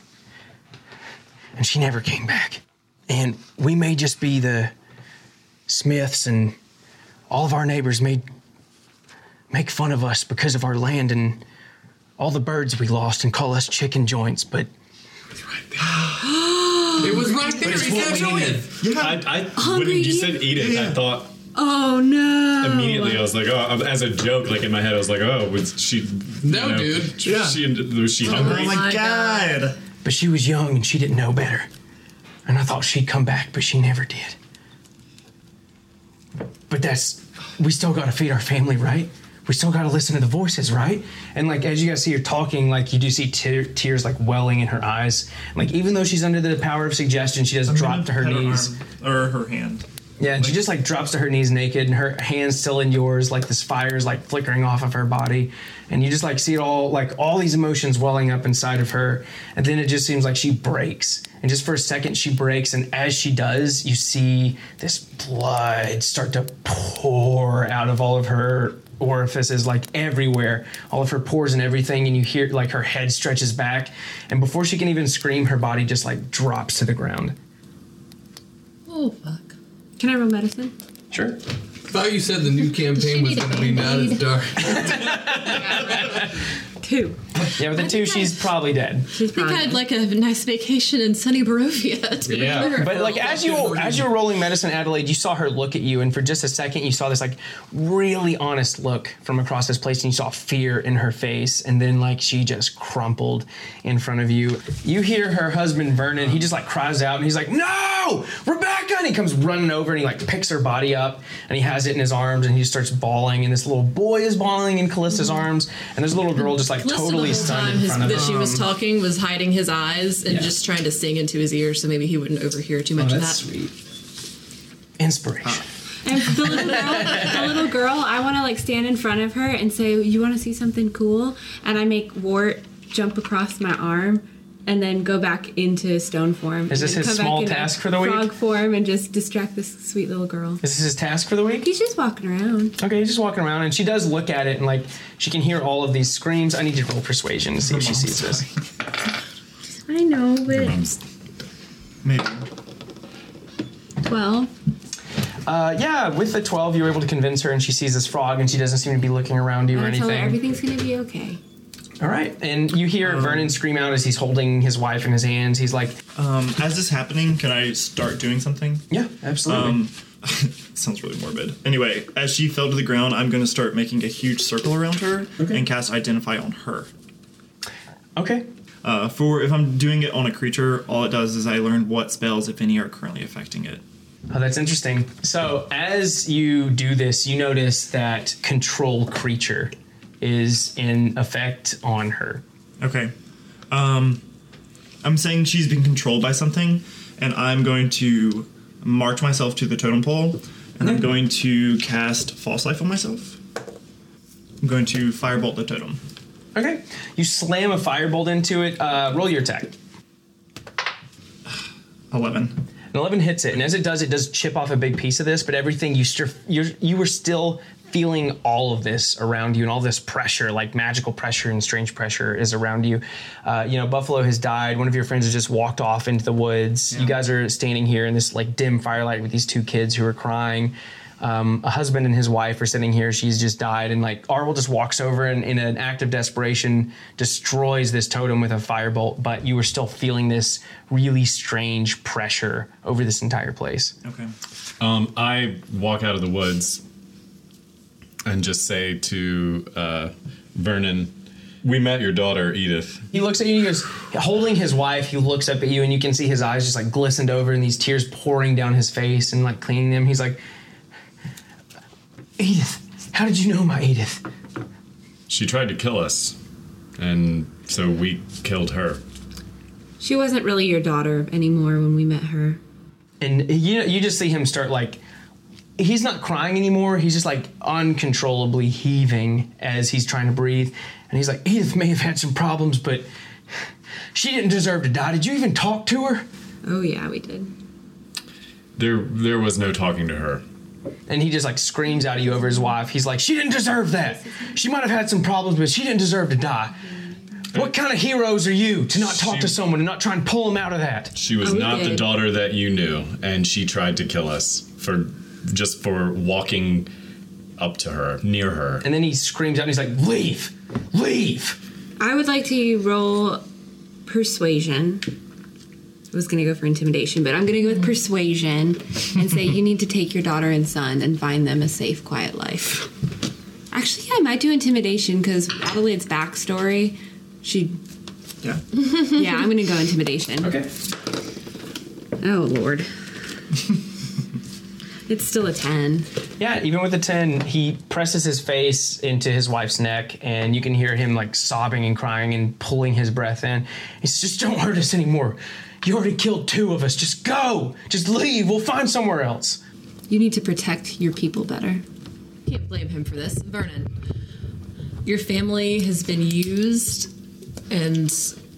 And she never came back. And we may just be the Smiths and all of our neighbors made make fun of us because of our land and all the birds we lost and call us chicken joints, but It was right there. He kept it. I, I Hungry when you said eat it, I thought Oh no! immediately I was like, oh, as a joke, like in my head, I was like, oh, was she? No, you know, dude. Yeah. She was she oh hungry? oh my my god. but she was young and she didn't know better. And I thought she'd come back, but she never did. But that's we still gotta feed our family, right? We still gotta listen to the voices, right? And like as you guys see her talking, like you do see tear, tears like welling in her eyes. Like even though she's under the power of suggestion, she doesn't drop to her Pet knees. arm, or her hand. Yeah, and she just like drops to her knees naked, and her hands still in yours, like this fire is like flickering off of her body, and you just like see it all, like all these emotions welling up inside of her, and then it just seems like she breaks, and just for a second she breaks, and as she does, you see this blood start to pour out of all of her orifices like everywhere. All of her pores and everything. And you hear like her head stretches back. And before she can even scream her body just like drops to the ground. Oh fuck. Can I roll medicine? sure I thought you said the new (laughs) campaign was going to be not as Band-Aid. dark. (laughs) (laughs) Two. yeah with the two she's probably dead She's I think probably I had like a nice vacation in sunny Barovia. (laughs) To Yeah. prepare But like as you as you were rolling medicine, Adelaide, you saw her look at you, and for just a second, you saw this like really honest look from across this place, and you saw fear in her face, and then like she just crumpled in front of you. You hear her husband Vernon, he just like cries out, and he's like, "No, Rebecca!" And he comes running over, and he like picks her body up, and he has it in his arms, and he just starts bawling, and this little boy is bawling in Callista's mm-hmm. arms, and this little girl just like Callista totally the whole stunned time in his, front of that him. she was talking was hiding his eyes and Yeah. just trying to sing into his ear so maybe he wouldn't overhear too much oh, of that. sweet. Inspiration. And the little girl, the (laughs) little girl, I want to like stand in front of her and say, "You want to see something cool?" And I make Wart jump across my arm, and then go back into stone form. Is and this then his come back small in a task for the week? Frog form and just distract this sweet little girl. Is this his task for the week? He's just walking around. Okay, he's just walking around, and she does look at it, and like she can hear all of these screams. I need to roll persuasion to see if she sees this. I know, but Maybe. twelve. Uh, yeah, with the twelve, you were able to convince her, and she sees this frog, and she doesn't seem to be looking around you or I tell her anything. everything's gonna be okay. All right, and you hear Vernon scream out as he's holding his wife in his hands. He's like, Um, as this happening, can I start doing something? "Yeah, absolutely." Um, (laughs) sounds really morbid. Anyway, as she fell to the ground, I'm going to start making a huge circle around her and cast Identify on her. okay, Uh, for if I'm doing it on a creature, all it does is I learn what spells, if any, are currently affecting it. Oh, that's interesting. So, as you do this, you notice that control creature is in effect on her. Okay. Um, I'm saying she's been controlled by something, and I'm going to march myself to the totem pole, and I'm going to cast False Life on myself. I'm going to firebolt the totem. Okay, you slam a firebolt into it. Uh, roll your attack. (sighs) 11. An 11 hits it, and as it does, it does chip off a big piece of this, but everything you str- you're, you were still feeling all of this around you, and all this pressure, like magical pressure and strange pressure, is around you. Uh, you know, Buffalo has died. One of your friends has just walked off into the woods. You guys are standing here in this like dim firelight with these two kids who are crying. Um, a husband and his wife are sitting here. She's just died, and like Arwol just walks over and, in an act of desperation, destroys this totem with a firebolt. But you were still feeling this really strange pressure over this entire place. Okay. Um, I walk out of the woods and just say to uh, Vernon, "We met your daughter, Edith. He looks at you. He goes, holding his wife. He looks up at you, and you can see his eyes just like glistened over, and these tears pouring down his face, and like cleaning them. He's like, Edith, how did you know my Edith? She tried to kill us, and so we killed her." She wasn't really your daughter anymore when we met her. and you you just see him start like he's not crying anymore. He's just like uncontrollably heaving as he's trying to breathe. And he's like edith may have had some problems but she didn't deserve to die. Did you even talk to her? Oh yeah, we did. There, there was no talking to her. and he just like screams out at you over his wife. He's like she didn't deserve that. She might have had some problems but she didn't deserve to die. What kind of heroes are you to not talk She- to someone and not try and pull them out of that? She was Oh, we not the daughter that you knew, and she tried to kill us for just for walking up to her, near her. and then he screams out and he's like leave leave I would like to roll persuasion. I was gonna go for intimidation, but I'm gonna go with persuasion and say you need to take your daughter and son and find them a safe, quiet life. Actually, yeah, I might do intimidation because Adelaide's backstory. She, Yeah. (laughs) yeah, I'm gonna go intimidation. okay Oh lord, (laughs) it's still a ten. Yeah, even with the 10, he presses his face into his wife's neck, and you can hear him like sobbing and crying and pulling his breath in. He says, Just don't hurt us anymore. You already killed two of us. Just go. Just leave. We'll find somewhere else. You need to protect your people better. Can't blame him for this. Vernon, your family has been used and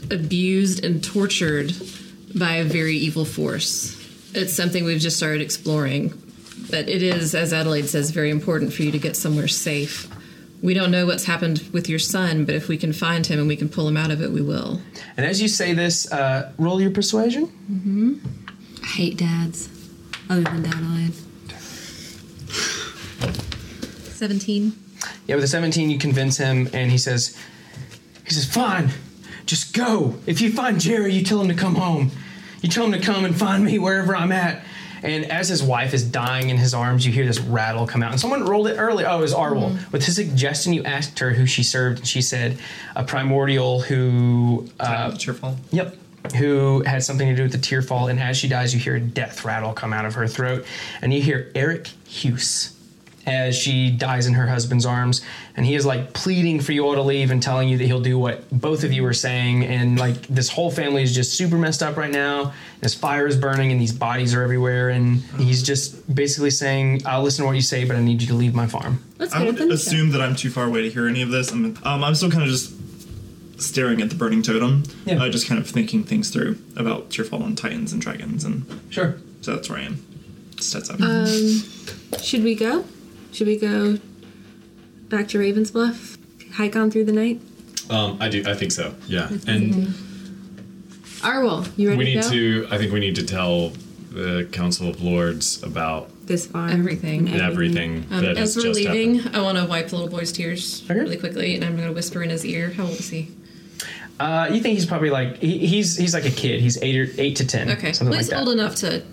abused and tortured by a very evil force. It's something we've just started exploring. But it is, as Adelaide says, very important for you to get somewhere safe. We don't know what's happened with your son, but if we can find him and we can pull him out of it, we will. And as you say this, uh, roll your persuasion. Mm-hmm. I hate dads, other than Adelaide. 17. Yeah, with a 17, you convince him, and he says, he says, fine, just go. If you find Jerry, you tell him to come home. You tell him to come and find me wherever I'm at. And as his wife is dying in his arms, you hear this rattle come out. And someone rolled it earlier. Oh, it was Arwol. With his suggestion, you asked her who she served, and she said a primordial who uh, Cheerful. Yep. Who had something to do with the tear fall, and as she dies, you hear a death rattle come out of her throat, and you hear Eric Hughes as she dies in her husband's arms, and he is like pleading for you all to leave and telling you that he'll do what both of you are saying, and like this whole family is just super messed up right now. This fire is burning, and these bodies are everywhere, and he's just basically saying, "I'll listen to what you say, but I need you to leave my farm." Let's I would to assume that I'm too far away to hear any of this. I'm, um, I'm still kind of just staring at the burning totem, Yeah. uh, just kind of thinking things through about your fallen Titans and Dragons, and Sure. so that's where I am. Just heads up. Um, should we go? Should we go back to Ravensbluff? Hike on through the night? Um, I do. I think so. Yeah, and Arwol, you ready we to need go? to. I think we need to tell the Council of Lords about this farm. Everything. and everything Um, that as we're just leaving, happened. I want to wipe the little boy's tears Okay. really quickly, and I'm going to whisper in his ear. How old is he? Uh, you think he's probably like he, he's he's like a kid. He's eight or eight to ten. Okay, something well, like he's that. old enough to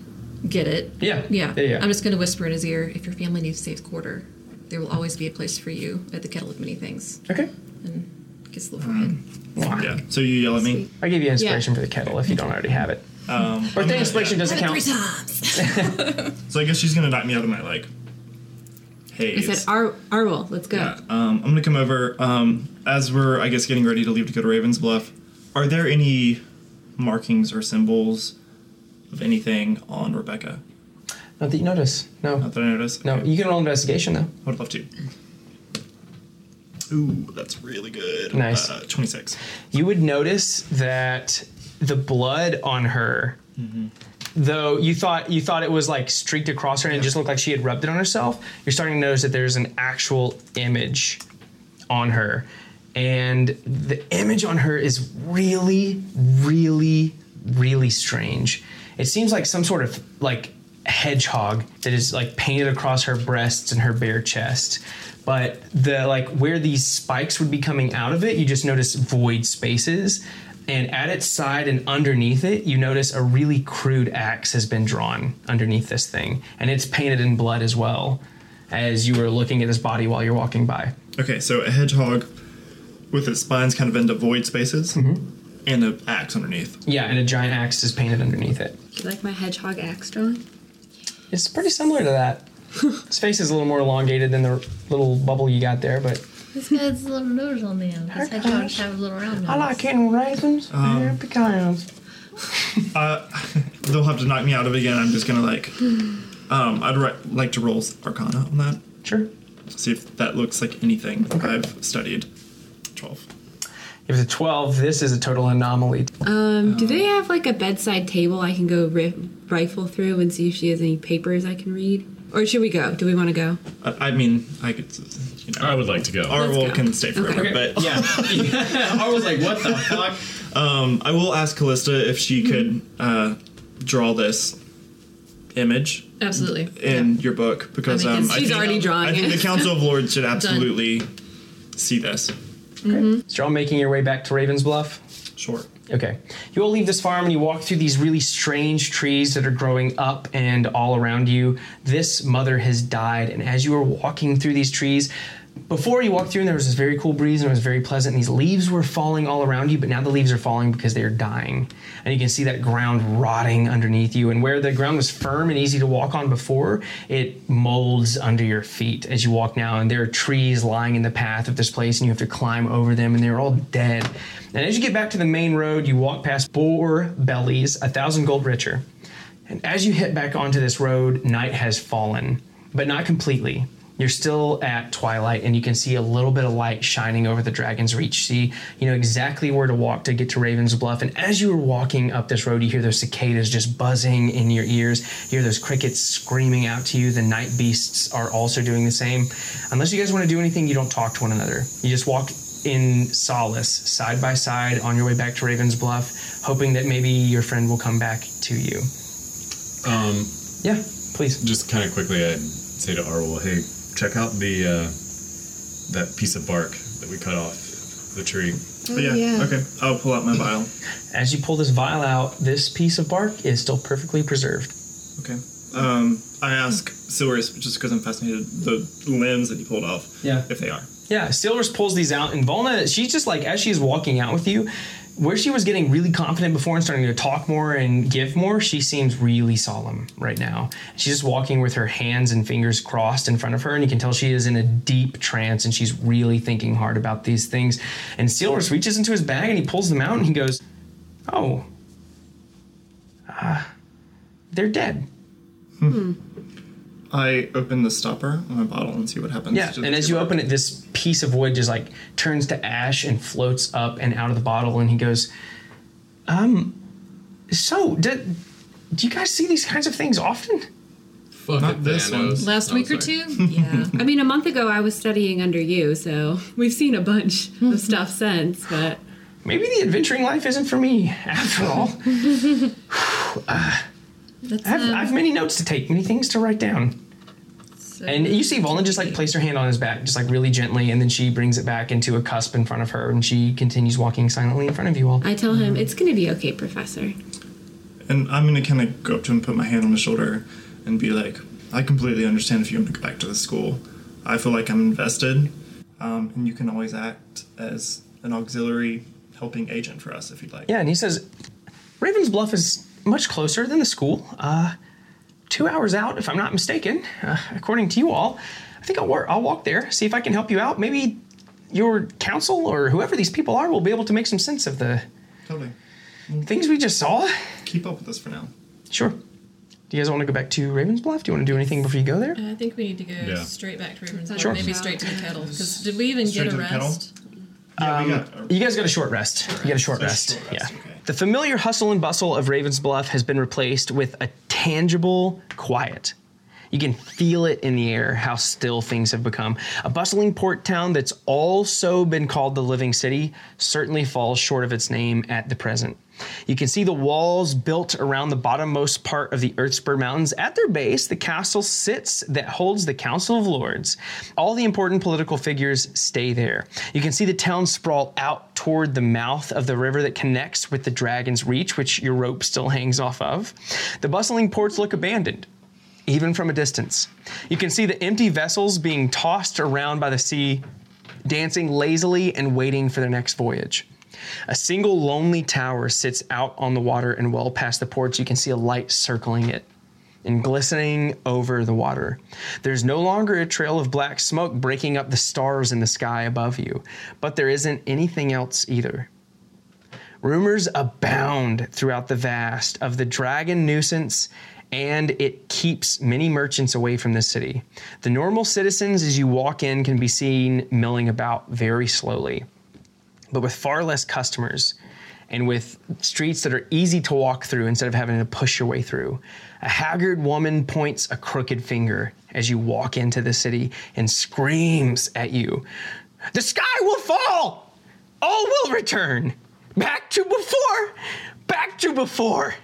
get it. Yeah. Yeah. Yeah, yeah. I'm just going to whisper in his ear if your family needs safe quarter, there will always be a place for you at the kettle of many things. Okay. And Kiss the forehead. yeah. So you yell at me. I give you inspiration for the kettle if you don't already have it. Um, Birthday inspiration doesn't count. three times. (laughs) so I guess she's gonna knock me out of my like haze. I haze. said, Ar- Arwol, let's go. Yeah, um, I'm gonna come over. Um, as we're, I guess, getting ready to leave to go to Ravens Bluff. Are there any markings or symbols of anything on Rebecca? Not that you notice. No. Not that I noticed. No. Okay. You can roll investigation though. I would love to. Ooh, that's really good. Nice. Uh, 26. You would notice that the blood on her, though you thought you thought it was like streaked across her and it just looked like she had rubbed it on herself. You're starting to notice that there's an actual image on her, and the image on her is really, really, really strange. It seems like some sort of like hedgehog that is like painted across her breasts and her bare chest. But the like where these spikes would be coming out of it, you just notice void spaces. And at its side and underneath it, you notice a really crude axe has been drawn underneath this thing. And it's painted in blood as well as you were looking at his body while you're walking by. Okay, so a hedgehog with its spines kind of into void spaces mm-hmm. And the axe underneath. Yeah, and a giant axe is painted underneath it. You like my hedgehog axe drawing? It's pretty similar to that. (laughs) His face is a little more elongated than the little bubble you got there, but This guy's little nose on the end. This Hi, hedgehogs have a little round nose. I like eating raisins and pecans. (laughs) Uh, (laughs) they'll have to knock me out of it again. I'm just gonna like, um, I'd ri- like to roll Arcana on that. Sure. See if that looks like anything I've studied. 12. If it's a 12, this is a total anomaly. Um, do they have like a bedside table I can go ri- rifle through and see if she has any papers I can read? Or should we go? Do we want to go? I, I mean, I could, you know. I would like to go. Arwol go. can stay forever, Okay. but Yeah. (laughs) I was like, what the fuck? um, I will ask Callista if she could uh, draw this image Absolutely. in your book because I mean, um, it's- I She's think, already drawing I think it. the Council of Lords should (laughs) absolutely see this. Mm-hmm. Mm-hmm. So you're all making your way back to Ravens Bluff? Sure. Okay. You all leave this farm and you walk through these really strange trees that are growing up and all around you. This mother has died, and as you are walking through these trees, before you walked through, and there was this very cool breeze and it was very pleasant. And these leaves were falling all around you, but now the leaves are falling because they are dying. And you can see that ground rotting underneath you. And where the ground was firm and easy to walk on before, it molds under your feet as you walk now. And there are trees lying in the path of this place, and you have to climb over them, and they're all dead. And as you get back to the main road, you walk past four bellies, a thousand gold richer And as you hit back onto this road, night has fallen, but not completely. You're still at twilight, and you can see a little bit of light shining over the Dragon's Reach. See, you know exactly where to walk to get to Raven's Bluff. And as you are walking up this road, you hear those cicadas just buzzing in your ears. You hear those crickets screaming out to you. The night beasts are also doing the same. Unless you guys want to do anything, you don't talk to one another. You just walk in solace, side by side, on your way back to Raven's Bluff, hoping that maybe your friend will come back to you. Um, Yeah, please. just kind of quickly, I'd say to Arwol, hey, check out the uh, that piece of bark that we cut off the tree. But yeah, okay. I'll pull out my vial. As you pull this vial out, this piece of bark is still perfectly preserved. Okay. Um, I ask Silverus, just because I'm fascinated, the limbs that you pulled off. Yeah. If they are. Yeah, Silvers pulls these out, and Volna, she's just like, as she's walking out with you, where she was getting really confident before and starting to talk more and give more, she seems really solemn right now. She's just walking with her hands and fingers crossed in front of her, and you can tell she is in a deep trance and she's really thinking hard about these things. And Silvers reaches into his bag and he pulls them out and he goes, Oh, uh, they're dead. Hmm. I open the stopper on my bottle and see what happens. Yeah, and as you open it, this piece of wood just like turns to ash and floats up and out of the bottle. And he goes, "Um, so do, do you guys see these kinds of things often?" Fuck Not it, this one. Last Oh, week or two? (laughs) Yeah. I mean, a month ago I was studying under you, so we've seen a bunch of (laughs) stuff since, but Maybe the adventuring life isn't for me after all. (laughs) (sighs) That's, I have, I have many notes to take, many things to write down. And you see Volna just like place her hand on his back, just like really gently, and then she brings it back into a cusp in front of her, and she continues walking silently in front of you all. I tell him it's going to be okay, Professor. And I'm gonna kind of go up to him, put my hand on his shoulder, and be like, "I completely understand if you want to go back to the school. I feel like I'm invested, um, and you can always act as an auxiliary helping agent for us if you'd like." Yeah, and he says, Raven's Bluff is much closer than the school. Uh, two hours out, if I'm not mistaken, uh, according to you all. I think I'll, wor- I'll walk there, see if I can help you out. Maybe your council or whoever these people are will be able to make some sense of the Totally. things we just saw. Keep up with us for now. Sure. Do you guys want to go back to Raven's Bluff? Do you want to do anything before you go there? I think we need to go Yeah. straight back to Raven's Sure. Maybe straight to the kettle. Because did we even Straight get a rest? Yeah, we got. You guys got a short rest. You got a short So rest. short rest, Yeah. okay. The familiar hustle and bustle of Ravens Bluff has been replaced with a tangible quiet. You can feel it in the air how still things have become. A bustling port town that's also been called the Living City certainly falls short of its name at the present. You can see the walls built around the bottommost part of the Earthspur Mountains. At their base, the castle sits that holds the Council of Lords. All the important political figures stay there. You can see the town sprawl out toward the mouth of the river that connects with the Dragon's Reach, which your rope still hangs off of. The bustling ports look abandoned even from a distance. You can see the empty vessels being tossed around by the sea, dancing lazily and waiting for their next voyage. A single lonely tower sits out on the water, and well past the ports, you can see a light circling it and glistening over the water. There's no longer a trail of black smoke breaking up the stars in the sky above you, but there isn't anything else either. Rumors abound throughout the vast of the dragon nuisance, and it keeps many merchants away from the city. The normal citizens, as you walk in, can be seen milling about very slowly, but with far less customers and with streets that are easy to walk through instead of having to push your way through. A haggard woman points a crooked finger as you walk into the city and screams at you The sky will fall! All will return! Back to before! Back to before!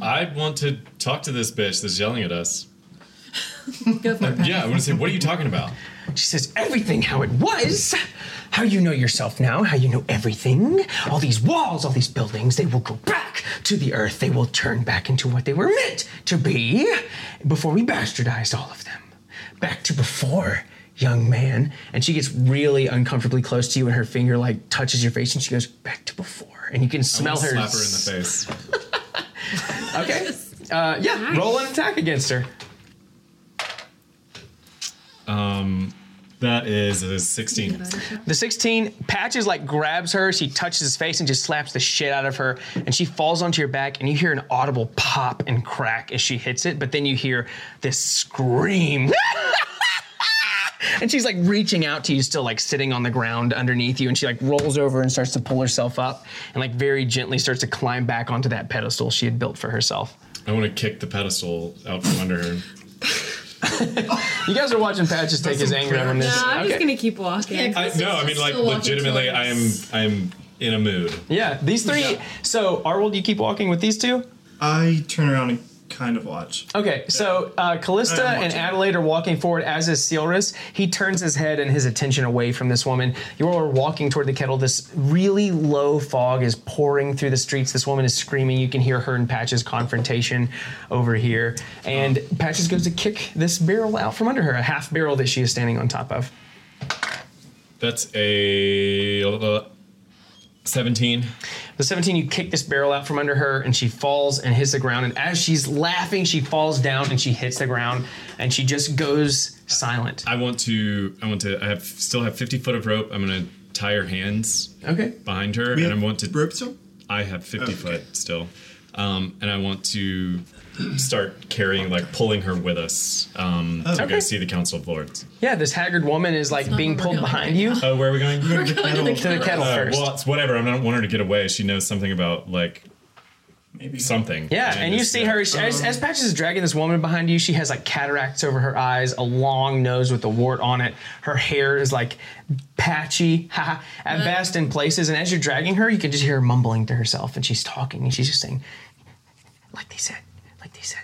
I want to talk to this bitch that's yelling at us. (laughs) Go for it, Yeah, I want to say, what are you talking about? She says everything how it was. How you know yourself now, how you know everything. All these walls, all these buildings, they will go back to the earth. They will turn back into what they were meant to be before we bastardized all of them. Back to before, young man. And she gets really uncomfortably close to you, and her finger like touches your face, and she goes, Back to before. And you can smell want her. slap her in the face. (laughs) (laughs) Okay. Uh, yeah, roll an attack against her. Um, That is a 16. The 16 Patches like grabs her, she touches his face and just slaps the shit out of her, and she falls onto your back, and you hear an audible pop and crack as she hits it, but then you hear this scream. (laughs) and she's like reaching out to you, still like sitting on the ground underneath you, and she like rolls over and starts to pull herself up and like very gently starts to climb back onto that pedestal she had built for herself. I want to kick the pedestal out from under her. You guys are watching Patches take his anger out on this. No, I'm Okay. just gonna keep walking. I, no, I mean like legitimately, I am I am in a mood. Yeah, these three. So, Arwol, you keep walking with these two? I turn around and kind of watch. Okay, so uh, Callista and. Adelaide are walking forward, as is Sealris. He turns his head and his attention away from this woman. You all are walking toward the kettle. This really low fog is pouring through the streets. This woman is screaming. You can hear her and Patches' confrontation over here. And Patches goes to kick this barrel out from under her, a half barrel that she is standing on top of. That's a 17. The 17, you kick this barrel out from under her, and she falls and hits the ground. And as she's laughing, she falls down and she hits the ground, and she just goes silent. I want to. I want to. I have still have 50 foot of rope. I'm gonna tie her hands Okay. behind her, We and I want to. rope still. I have 50 Okay. foot still, um, and I want to start carrying, like pulling her with us um, to Okay. go see the Council of Lords. Yeah, this haggard woman is like being pulled behind right you Oh, where are we going? (laughs) We're going to the to the kettle Uh, first. well, it's whatever. I don't want her to get away. She knows something about like Maybe something. yeah, and you it's- see her she- as, as Patches is dragging this woman behind you. She has like cataracts over her eyes, a long nose with a wart on it. Her hair is like patchy, (laughs) haha, at best in places. And as you're dragging her, you can just hear her mumbling to herself, and she's talking, and she's just saying, "Like they said, like they said,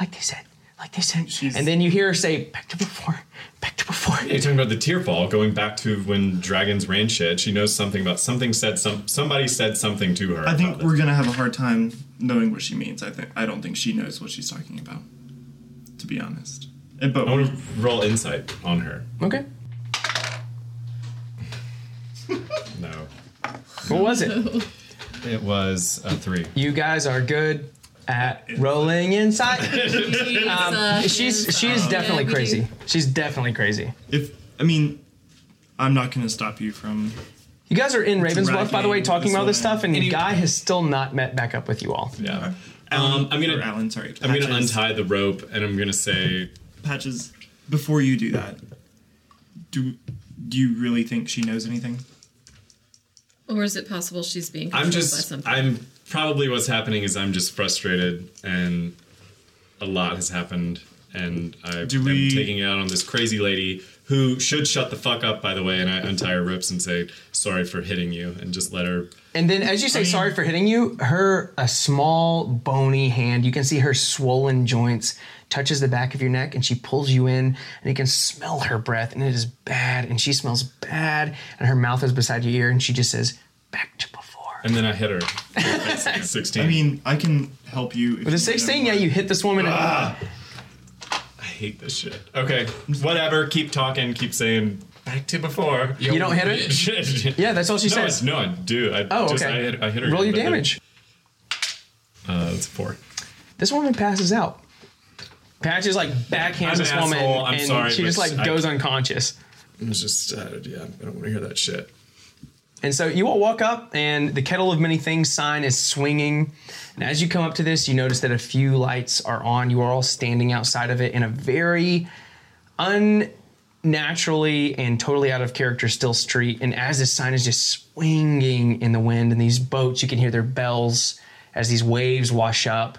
like they said, like they said." She's- and then you hear her say, "Back to before, back to before." You're talking about the tear fall, going back to when dragons ran shit. She knows something about something said some somebody said something to her. I think about we're this. gonna have a hard time knowing what she means. I think I don't think she knows what she's talking about. To be honest, And- but I want to roll insight on her. Okay, No, what was it? it was a three. You guys are good at rolling inside. (laughs) Um, she's she's definitely we do. crazy. She's definitely crazy. if I mean, I'm not gonna stop you from. You guys are in Ravensbluff, by the way, talking this about this stuff, and the guy has still not met back up with you all. Yeah. Um, I'm gonna- or Alan, sorry. I'm gonna untie the rope and I'm gonna say, Patches. Before you do that, do do you really think she knows anything? Or is it possible she's being I'm controlled by just, something? I'm probably what's happening is I'm just frustrated and a lot has happened and I Do am we- taking it out on this crazy lady who should shut the fuck up, by the way, and I untie her ropes and say sorry for hitting you and just let her. And then, as you say, sorry for hitting you, her a small bony hand, you can see her swollen joints touches the back of your neck, and she pulls you in, and you can smell her breath, and it is bad, and she smells bad, and her mouth is beside your ear, and she just says, "Back to before." And then I hit her. (laughs) 16. I mean, I can help you. If With a you 16, yeah, you hit this woman. Ah! I hate this shit. Okay, whatever. Keep talking. Keep saying back to before. You don't hit her? (laughs) Yeah, that's all she no, says. I, no, I do. I Oh, just, okay. I hit, I hit her. Roll your but then- damage. Uh, that's a four. This woman passes out. Patches like backhands I'm this an woman, asshole. I'm and sorry, she just but like I- goes unconscious. It was just, uh, yeah, I don't want to hear that shit. And so you all walk up, and the kettle of many things sign is swinging. And as you come up to this, you notice that a few lights are on. You are all standing outside of it in a very unnaturally and totally out of character still street. And as this sign is just swinging in the wind, and these boats, you can hear their bells as these waves wash up.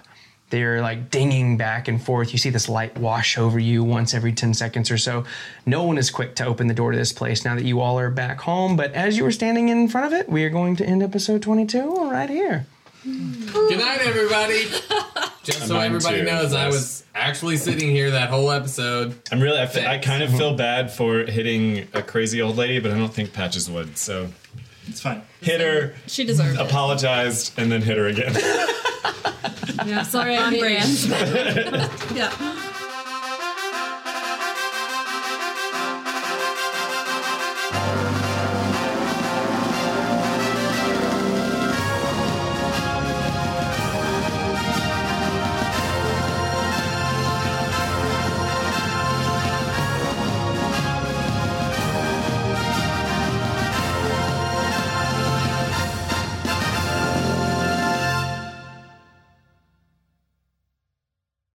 They're like dinging back and forth. You see this light wash over you once every 10 seconds or so. No one is quick to open the door to this place now that you all are back home. But as you were standing in front of it, we are going to end episode 22 right here. Good night, everybody. Just so everybody too, knows, I was actually sitting here that whole episode. I'm really, I, kind of feel bad for hitting a crazy old lady, but I don't think Patches would. So It's fine. hit her, she deserved it. apologized, and then hit her again. (laughs) Yeah, sorry On brand. (laughs) Yeah.